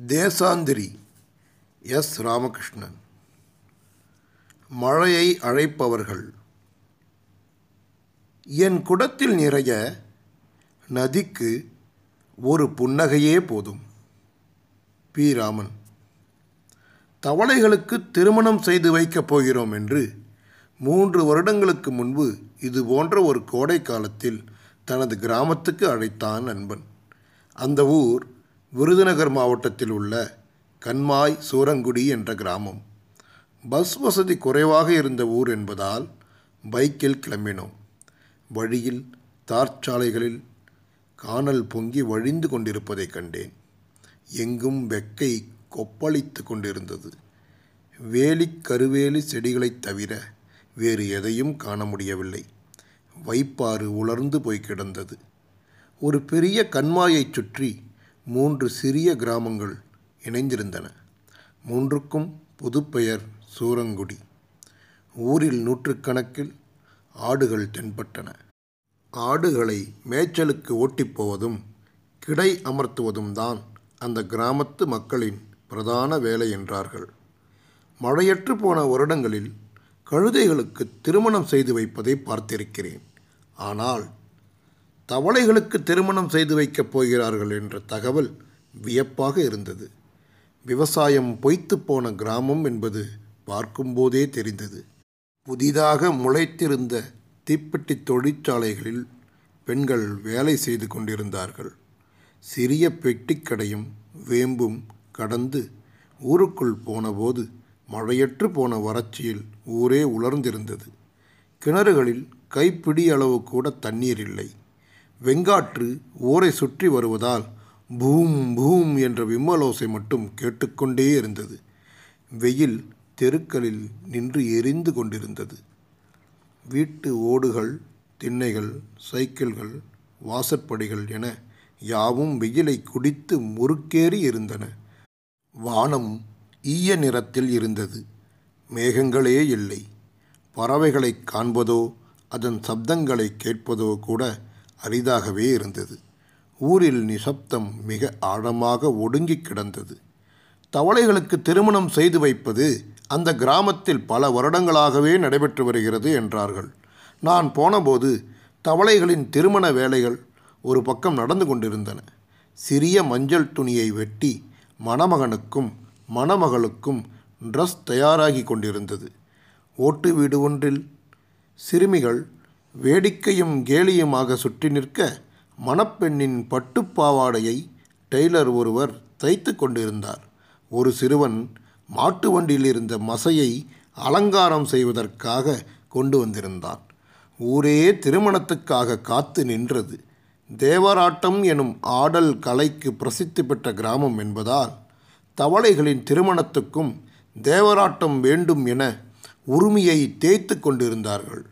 தேசாந்திரி S. Ramakrishnan. மழையை அழைப்பவர்கள். என் குடத்தில் நிறைய நதிக்கு ஒரு புன்னகையே போதும். பி. ராமன். தவளைகளுக்கு திருமணம் செய்து வைக்கப் போகிறோம் என்று மூன்று வருடங்களுக்கு முன்பு இது போன்ற ஒரு கோடை காலத்தில் தனது கிராமத்துக்கு அழைத்தான் நண்பன். அந்த ஊர் விருதுநகர் மாவட்டத்தில் உள்ள கண்மாய் சூரங்குடி என்ற கிராமம். பஸ் வசதி குறைவாக இருந்த ஊர் என்பதால் பைக்கில் கிளம்பினோம். வழியில் தார்ச்சாலைகளில் காணல் பொங்கி வழிந்து கொண்டிருப்பதைக் கண்டேன். எங்கும் வெக்கை கொப்பளித்து கொண்டிருந்தது. வேலி கருவேலி செடிகளைத் தவிர வேறு எதையும் காண முடியவில்லை. வைப்பாறு உலர்ந்து போய் கிடந்தது. ஒரு பெரிய கண்மாயைச் சுற்றி மூன்று சிறிய கிராமங்கள் இணைந்திருந்தன. மூன்றுக்கும் புதுப்பெயர் சூரங்குடி. ஊரில் நூற்றுக்கணக்கில் ஆடுகள் தென்பட்டன. ஆடுகளை மேய்ச்சலுக்கு ஓட்டிப் போவதும் கிடை அமர்த்துவதும் தான் அந்த கிராமத்து மக்களின் பிரதான வேலை என்றார்கள். மழையற்று போன வருடங்களில் கழுதைகளுக்கு திருமணம் செய்து வைப்பதை பார்த்திருக்கிறேன். ஆனால் தவளைகளுக்கு திருமணம் செய்து வைக்கப் போகிறார்கள் என்ற தகவல் வியப்பாக இருந்தது. விவசாயம் பொய்த்து போன கிராமம் என்பது பார்க்கும்போதே தெரிந்தது. புதிதாக முளைத்திருந்த தீப்பெட்டி தொழிற்சாலைகளில் பெண்கள் வேலை செய்து கொண்டிருந்தார்கள். சிறிய பெட்டிக்கடையும் வேம்பும் கடந்து ஊருக்குள் போனபோது மழையற்று போன வறட்சியில் ஊரே உலர்ந்திருந்தது. கிணறுகளில் கைப்பிடி அளவு கூட தண்ணீர் இல்லை. வெங்காற்று ஊரை சுற்றி வருவதால் பூம் பூம் என்ற விம்மலோசை மட்டும் கேட்டுக்கொண்டே இருந்தது. வெயில் தெருக்களில் நின்று எரிந்து கொண்டிருந்தது. வீட்டு ஓடுகள் திண்ணைகள் சைக்கிள்கள் வாசற்படிகள் என யாவும் வெயிலை குடித்து முறுக்கேறி இருந்தன. வானம் ஈய நிறத்தில் இருந்தது. மேகங்களே இல்லை. பறவைகளை காண்பதோ அதன் சப்தங்களை கேட்பதோ கூட அரிதாகவே இருந்தது. ஊரில் நிசப்தம் மிக ஆழமாக ஒடுங்கி கிடந்தது. தவளைகளுக்கு திருமணம் செய்து வைப்பது அந்த கிராமத்தில் பல வருடங்களாகவே நடைபெற்று வருகிறது என்றார்கள். நான் போனபோது தவளைகளின் திருமண வேலைகள் ஒரு பக்கம் நடந்து கொண்டிருந்தன. சிறிய மஞ்சள் துணியை வெட்டி மணமகனுக்கும் மணமகளுக்கும் ட்ரெஸ் தயாராகி கொண்டிருந்தது. ஓட்டு வீடு ஒன்றில் சிறுமிகள் வேடிக்கையும் கேலியுமாக சுற்றி நிற்க மணப்பெண்ணின் பட்டுப்பாவாடையை டெய்லர் ஒருவர் தைத்து கொண்டிருந்தார். ஒரு சிறுவன் மாட்டு வண்டியில் இருந்த மசையை அலங்காரம் செய்வதற்காக கொண்டு வந்திருந்தான். ஊரே திருமணத்துக்காக காத்து நின்றது. தேவராட்டம் எனும் ஆடல் கலைக்கு பிரசித்தி பெற்ற கிராமம் என்பதால் தவளைகளின் திருமணத்துக்கும் தேவராட்டம் வேண்டும் என உரிமையை தேய்த்து கொண்டிருந்தார்கள்.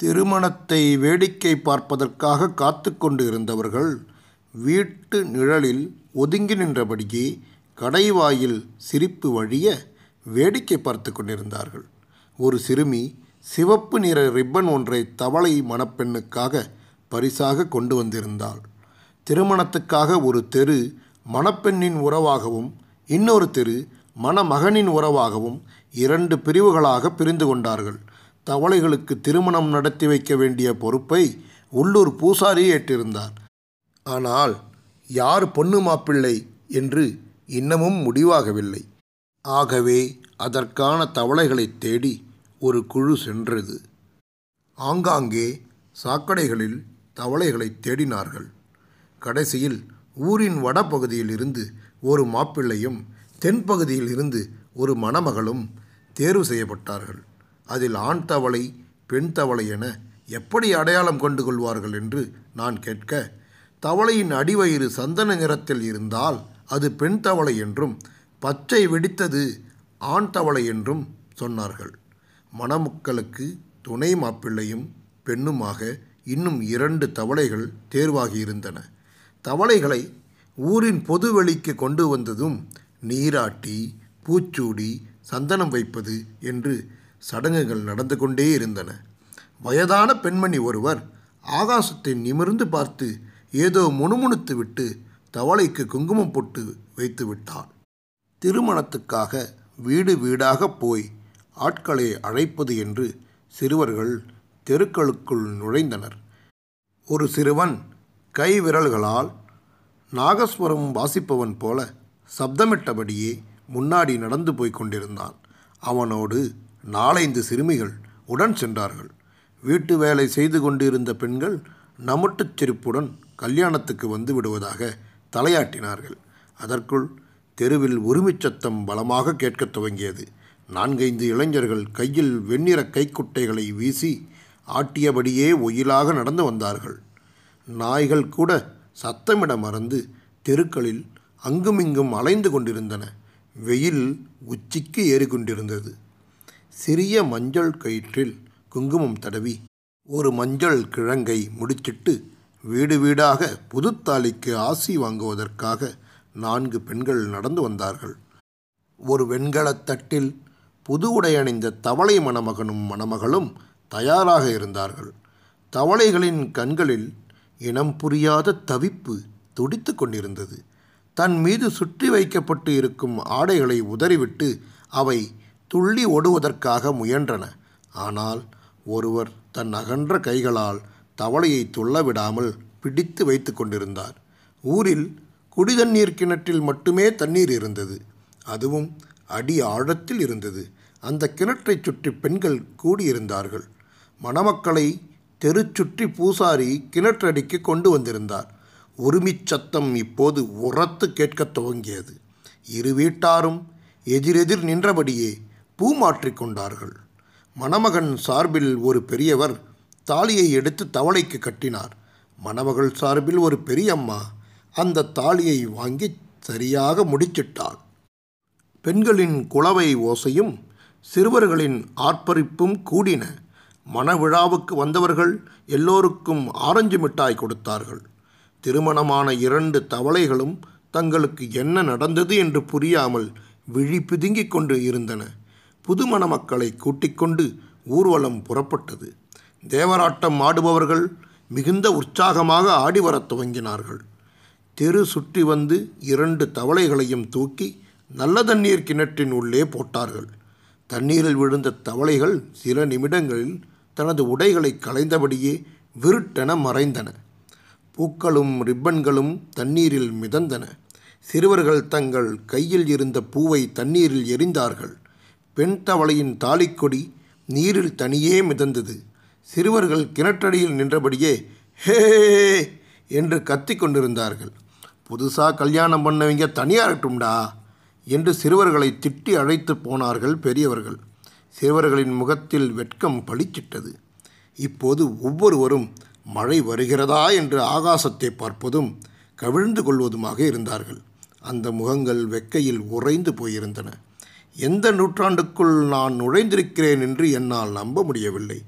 திருமணத்தை வேடிக்கை பார்ப்பதற்காக காத்து கொண்டு இருந்தவர்கள் வீட்டு நிழலில் ஒதுங்கி நின்றபடியே கடைவாயில் சிரிப்பு வழிய வேடிக்கை பார்த்து கொண்டிருந்தார்கள். ஒரு சிறுமி சிவப்பு நிற ரிப்பன் ஒன்றை தவளை மணப்பெண்ணுக்காக பரிசாக கொண்டு வந்திருந்தாள். திருமணத்துக்காக ஒரு தெரு மணப்பெண்ணின் உறவாகவும் இன்னொரு தெரு மணமகனின் உறவாகவும் இரண்டு பிரிவுகளாக பிரிந்து கொண்டார்கள். தவளைகளுக்கு திருமணம் நடத்தி வைக்க வேண்டிய பொறுப்பை உள்ளூர் பூசாரி ஏற்றிருந்தார். ஆனால் யார் பொண்ணு மாப்பிள்ளை என்று இன்னமும் முடிவாகவில்லை. ஆகவே அதற்கான தவளைகளை தேடி ஒரு குழு சென்றது. ஆங்காங்கே சாக்கடைகளில் தவளைகளை தேடினார்கள். கடைசியில் ஊரின் வடபகுதியில் இருந்து ஒரு மாப்பிள்ளையும் தென்பகுதியில் இருந்து ஒரு மணமகளும் தேர்வு செய்யப்பட்டார்கள். அதில் ஆண் தவளை பெண் தவளை என எப்படி அடையாளம் கொண்டு கொள்வார்கள் என்று நான் கேட்க தவளையின் அடிவயிறு சந்தன நிறத்தில் இருந்தால் அது பெண் தவளை என்றும் பச்சை வெடித்தது ஆண் தவளை என்றும் சொன்னார்கள். மணமக்களுக்கு துணை மாப்பிள்ளையும் பெண்ணுமாக இன்னும் இரண்டு தவளைகள் தேர்வாகியிருந்தன தவளைகளை ஊரின் பொதுவெளிக்கு கொண்டு வந்ததும் நீராட்டி பூச்சூடி சந்தனம் வைப்பது என்று சடங்குகள் நடந்து கொண்டே இருந்தன. வயதான பெண்மணி ஒருவர் ஆகாசத்தை நிமிர்ந்து பார்த்து ஏதோ முணுமுணுத்து விட்டு தவளைக்கு குங்குமம் போட்டு வைத்து விட்டான் திருமணத்துக்காக வீடு வீடாக போய் ஆட்களை அழைப்பது என்று சிறுவர்கள் தெருக்களுக்குள் நுழைந்தனர். ஒரு சிறுவன் கை விரல்களால் நாகஸ்வரம் வாசிப்பவன் போல சப்தமிட்டபடியே முன்னாடி நடந்து போய்க் கொண்டிருந்தான். அவனோடு நாலைந்து சிறுமிகள் உடன் சென்றார்கள். வீட்டு வேலை செய்து கொண்டிருந்த பெண்கள் நமுட்டுச் செருப்புடன் கல்யாணத்துக்கு வந்து விடுவதாக தலையாட்டினார்கள். அதற்குள் தெருவில் உரிமைச் சத்தம் பலமாக கேட்கத் துவங்கியது. நான்கைந்து இளைஞர்கள் கையில் வெண்ணிற கைக்குட்டைகளை வீசி ஆட்டியபடியே ஒயிலாக நடந்து வந்தார்கள். நாய்கள் கூட சத்தமிட மறந்து தெருக்களில் அங்குமிங்கும் அலைந்து கொண்டிருந்தன. வெயில் உச்சிக்கு ஏறிக்கொண்டிருந்தது. சிறிய மஞ்சள் கயிற்றில் குங்குமம் தடவி ஒரு மஞ்சள் கிழங்கை முடிச்சிட்டு வீடு வீடாக புதுத்தாலிக்கு ஆசி வாங்குவதற்காக நான்கு பெண்கள் நடந்து வந்தார்கள். ஒரு வெண்கலத் தட்டில் புது உடை அணிந்த தவளை மணமகனும் மணமகளும் தயாராக இருந்தார்கள். தவளைகளின் கண்களில் இனம் புரியாத தவிப்பு துடித்து கொண்டிருந்தது. தன் மீது சுற்றி வைக்கப்பட்டு இருக்கும் ஆடைகளை உதறிவிட்டு அவை துள்ளி ஓடுவதற்காக முயன்றன. ஆனால் ஒருவர் தன் அகன்ற கைகளால் தவளையை துள்ள விடாமல் பிடித்து வைத்து கொண்டிருந்தார். ஊரில் குடிதண்ணீர் கிணற்றில் மட்டுமே தண்ணீர் இருந்தது. அதுவும் அடி ஆழத்தில் இருந்தது. அந்த கிணற்றைச் சுற்றி பெண்கள் கூடியிருந்தார்கள். மணமக்களை தெரு சுற்றி பூசாரி கிணற்றடிக்கு கொண்டு வந்திருந்தார். ஒருமிச் சத்தம் இப்போது உரத்து கேட்கத் துவங்கியது. இரு வீட்டாரும் எதிரெதிர் நின்றபடியே பூ மாற்றிக் கொண்டார்கள். மணமகன் சார்பில் ஒரு பெரியவர் தாலியை எடுத்து தவளைக்கு கட்டினார். மணமகள் சார்பில் ஒரு பெரியம்மா அந்த தாலியை வாங்கி சரியாக முடிச்சிட்டாள். பெண்களின் குளவை ஓசையும் சிறுவர்களின் ஆர்ப்பரிப்பும் கூடின மணவிழாவுக்கு வந்தவர்கள் எல்லோருக்கும் ஆரஞ்சு மிட்டாய் கொடுத்தார்கள். திருமணமான இரண்டு தவளைகளும் தங்களுக்கு என்ன நடந்தது என்று புரியாமல் விழி பிதுங்கிக் கொண்டு இருந்தன. புது மணமக்களை கூட்டிக்கொண்டு ஊர்வலம் புறப்பட்டது. தேவராட்டம் ஆடுபவர்கள் மிகுந்த உற்சாகமாக ஆடி வரத் துவங்கினார்கள். தெரு சுற்றி வந்து இரண்டு தவளைகளையும் தூக்கி நல்ல தண்ணீர் கிணற்றின் உள்ளே போட்டார்கள். தண்ணீரில் விழுந்த தவளைகள் சில நிமிடங்களில் தனது உடைகளை களைந்தபடியே விருட்டென மறைந்தன. பூக்களும் ரிப்பன்களும் தண்ணீரில் மிதந்தன. சிறுவர்கள் தங்கள் கையில் இருந்த பூவை தண்ணீரில் எரிந்தார்கள். பெண் தவளையின் தாலிக்கொடி நீரில் தனியே மிதந்தது. சிறுவர்கள் கிணற்றடியில் நின்றபடியே ஹே என்று கத்திக் கொண்டிருந்தார்கள். புதுசாக கல்யாணம் பண்ணவங்க தனியாகட்டும்டா என்று சிறுவர்களை திட்டி அழைத்து போனார்கள் பெரியவர்கள். சிறுவர்களின் முகத்தில் வெட்கம் பளிச்சிட்டது. இப்போது ஒவ்வொருவரும் மழை வருகிறதா? என்று ஆகாசத்தை பார்ப்பதும் கவிழ்ந்து கொள்வதுமாக இருந்தார்கள். அந்த முகங்கள் வெக்கையில் உறைந்து போயிருந்தன. எந்த நூற்றாண்டுக்குள் நான் நுழைந்திருக்கிறேன் என்று என்னால் நம்ப முடியவில்லை.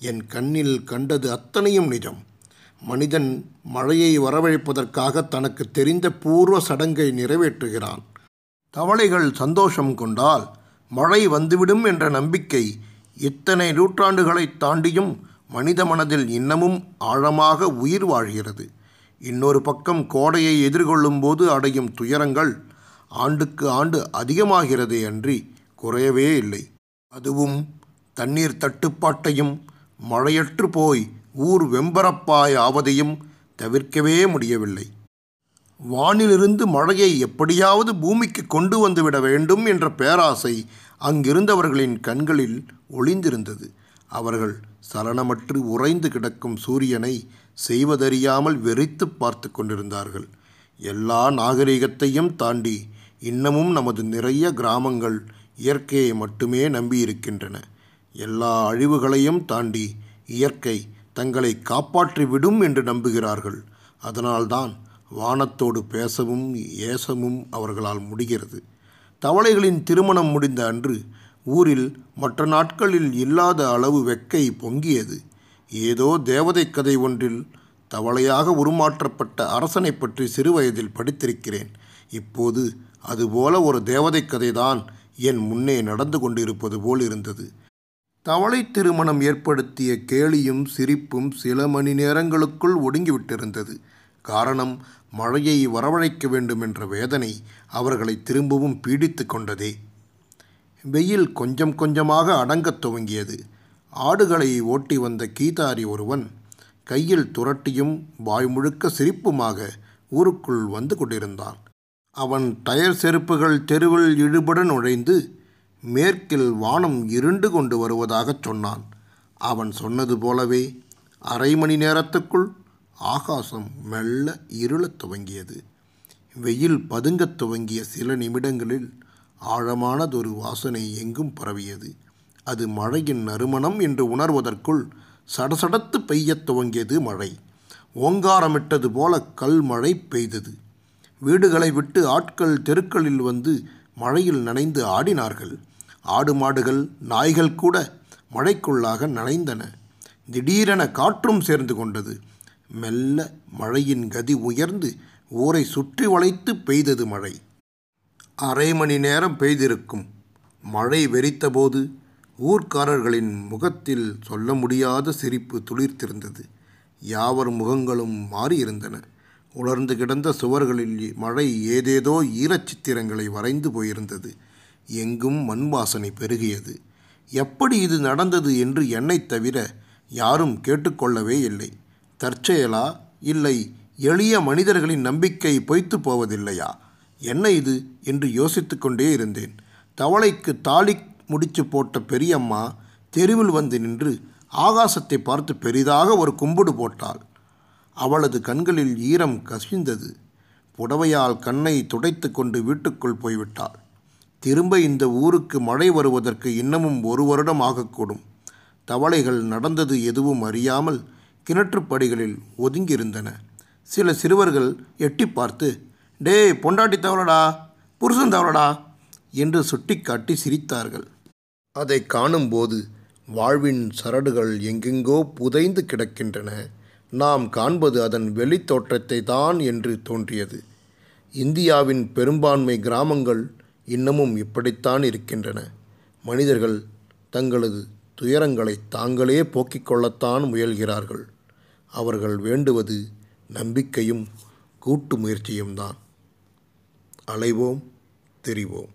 என் கண்ணில் கண்டது அத்தனையும் நிஜம். மனிதன் மழையை வரவழைப்பதற்காக தனக்கு தெரிந்த பூர்வ சடங்கை நிறைவேற்றுகிறான். தவளைகள் சந்தோஷம் கொண்டால் மழை வந்துவிடும் என்ற நம்பிக்கை இத்தனை நூற்றாண்டுகளைத் தாண்டியும் மனித மனதில் இன்னமும் ஆழமாக உயிர் வாழ்கிறது. இன்னொரு பக்கம் கோடையை எதிர்கொள்ளும் போது அடையும் துயரங்கள் ஆண்டுக்கு ஆண்டு அதிகமாகிறதே அன்றி குறையவே இல்லை. அதுவும் தண்ணீர் தட்டுப்பாட்டையும் மழையற்று போய் ஊர் வெம்பரப்பாய் ஆவதையும் தவிர்க்கவே முடியவில்லை. வானிலிருந்து மழையை எப்படியாவது பூமிக்கு கொண்டு வந்துவிட வேண்டும் என்ற பேராசை அங்கிருந்தவர்களின் கண்களில் ஒளிந்திருந்தது. அவர்கள் சலனமற்று உறைந்து கிடக்கும் சூரியனை செய்வதறியாமல் வெறித்து பார்த்து கொண்டிருந்தார்கள். எல்லா நாகரிகத்தையும் தாண்டி இன்னமும் நமது நிறைய கிராமங்கள் இயற்கையை மட்டுமே நம்பியிருக்கின்றன எல்லா அழிவுகளையும் தாண்டி இயற்கை தங்களை காப்பாற்றிவிடும் என்று நம்புகிறார்கள். அதனால்தான் வானத்தோடு பேசவும் ஏசவும் அவர்களால் முடிகிறது. தவளைகளின் திருமணம் முடிந்த அன்று ஊரில் மற்ற நாட்களில் இல்லாத அளவு வெக்கை பொங்கியது. ஏதோ தேவதை கதை ஒன்றில் தவளையாக உருமாற்றப்பட்ட அரசனை பற்றி சிறுவயதில் படித்திருக்கிறேன். இப்போது அதுபோல ஒரு தேவதை கதைதான் என் முன்னே நடந்து கொண்டிருப்பது போல் இருந்தது. தவளை திருமணம் ஏற்படுத்திய கேலியும் சிரிப்பும் சில மணி நேரங்களுக்குள் ஒடுங்கிவிட்டிருந்தது. காரணம் மழையை வரவழைக்க வேண்டும் என்ற வேதனை அவர்களை திரும்பவும் பீடித்து கொண்டதே. வெயில் கொஞ்சம் கொஞ்சமாக அடங்கத் துவங்கியது. ஆடுகளை ஓட்டி வந்த கீதாரி ஒருவன் கையில் துரட்டியும் வாய் முழுக்க சிரிப்புமாக ஊருக்குள் வந்து கொண்டிருந்தான். அவன் டயர் செருப்புகள் தெருவில் இழுபட நுழைந்து மேற்கில் வானம் இருண்டு கொண்டு வருவதாகச் சொன்னான். அவன் சொன்னது போலவே அரை மணி நேரத்துக்குள் ஆகாசம் மெல்ல இருளத் துவங்கியது. வெயில் பதுங்கத் துவங்கிய சில நிமிடங்களில் ஆழமானதொரு வாசனை எங்கும் பரவியது. அது மழையின் நறுமணம் என்று உணர்வதற்குள் சடசடத்து பெய்யத் துவங்கியது மழை. ஓங்காரமிட்டது போல கல் மழை பெய்தது. வீடுகளை விட்டு ஆட்கள் தெருக்களில் வந்து மழையில் நனைந்து ஆடினார்கள். ஆடு மாடுகள் நாய்கள் கூட மழைக்குள்ளாக நனைந்தன. திடீரென காற்றும் சேர்ந்து கொண்டது. மெல்ல மழையின் கதி உயர்ந்து ஊரை சுற்றி வளைத்து பெய்தது மழை. அரை மணி நேரம் பெய்திருக்கும். மழை வெறித்தபோது ஊர்க்காரர்களின் முகத்தில் சொல்ல முடியாத சிரிப்பு துளிர்த்திருந்தது. யாவர் முகங்களும் மாறியிருந்தன. உலர்ந்து கிடந்த சுவர்களில் மழை ஏதேதோ ஈரச்சித்திரங்களை வரைந்து போயிருந்தது. எங்கும் மண் வாசனை பெருகியது. எப்படி இது நடந்தது என்று என்னைத் தவிர யாரும் கேட்டுக்கொள்ளவே இல்லை. தற்செயலா இல்லை எளிய மனிதர்களின் நம்பிக்கை பொய்த்து போவதில்லையா? என்ன இது என்று யோசித்து கொண்டே இருந்தேன். தவளைக்கு தாலி முடிச்சு போட்ட பெரியம்மா தெருவில் வந்து நின்று ஆகாசத்தை பார்த்து பெரிதாக ஒரு கும்பிடு போட்டாள். அவளது கண்களில் ஈரம் கசிந்தது. புடவையால் கண்ணை துடைத்து கொண்டு வீட்டுக்குள் போய்விட்டாள். திரும்ப இந்த ஊருக்கு மழை வருவதற்கு இன்னமும் ஒரு வருடம் ஆகக்கூடும். தவளைகள் நடந்தது எதுவும் அறியாமல் கிணற்றுப்படிகளில் ஒதுங்கியிருந்தன. சில சிறுவர்கள் எட்டி பார்த்து டே பொண்டாட்டி தவளடா புருஷன் தவளடா என்று சுட்டிக்காட்டி சிரித்தார்கள். அதை காணும்போது வாழ்வின் சரடுகள் எங்கெங்கோ புதைந்து கிடக்கின்றன. நாம் காண்பது அதன் வெளித்தோற்றத்தை தான் என்று தோன்றியது. இந்தியாவின் பெரும்பான்மை கிராமங்கள் இன்னமும் இப்படித்தான் இருக்கின்றன. மனிதர்கள் தங்களது துயரங்களை தாங்களே போக்கிக் கொள்ளத்தான் முயல்கிறார்கள். அவர்கள் வேண்டுவது நம்பிக்கையும் கூட்டு முயற்சியும் தான் அலைவோம் தெரிவோம்.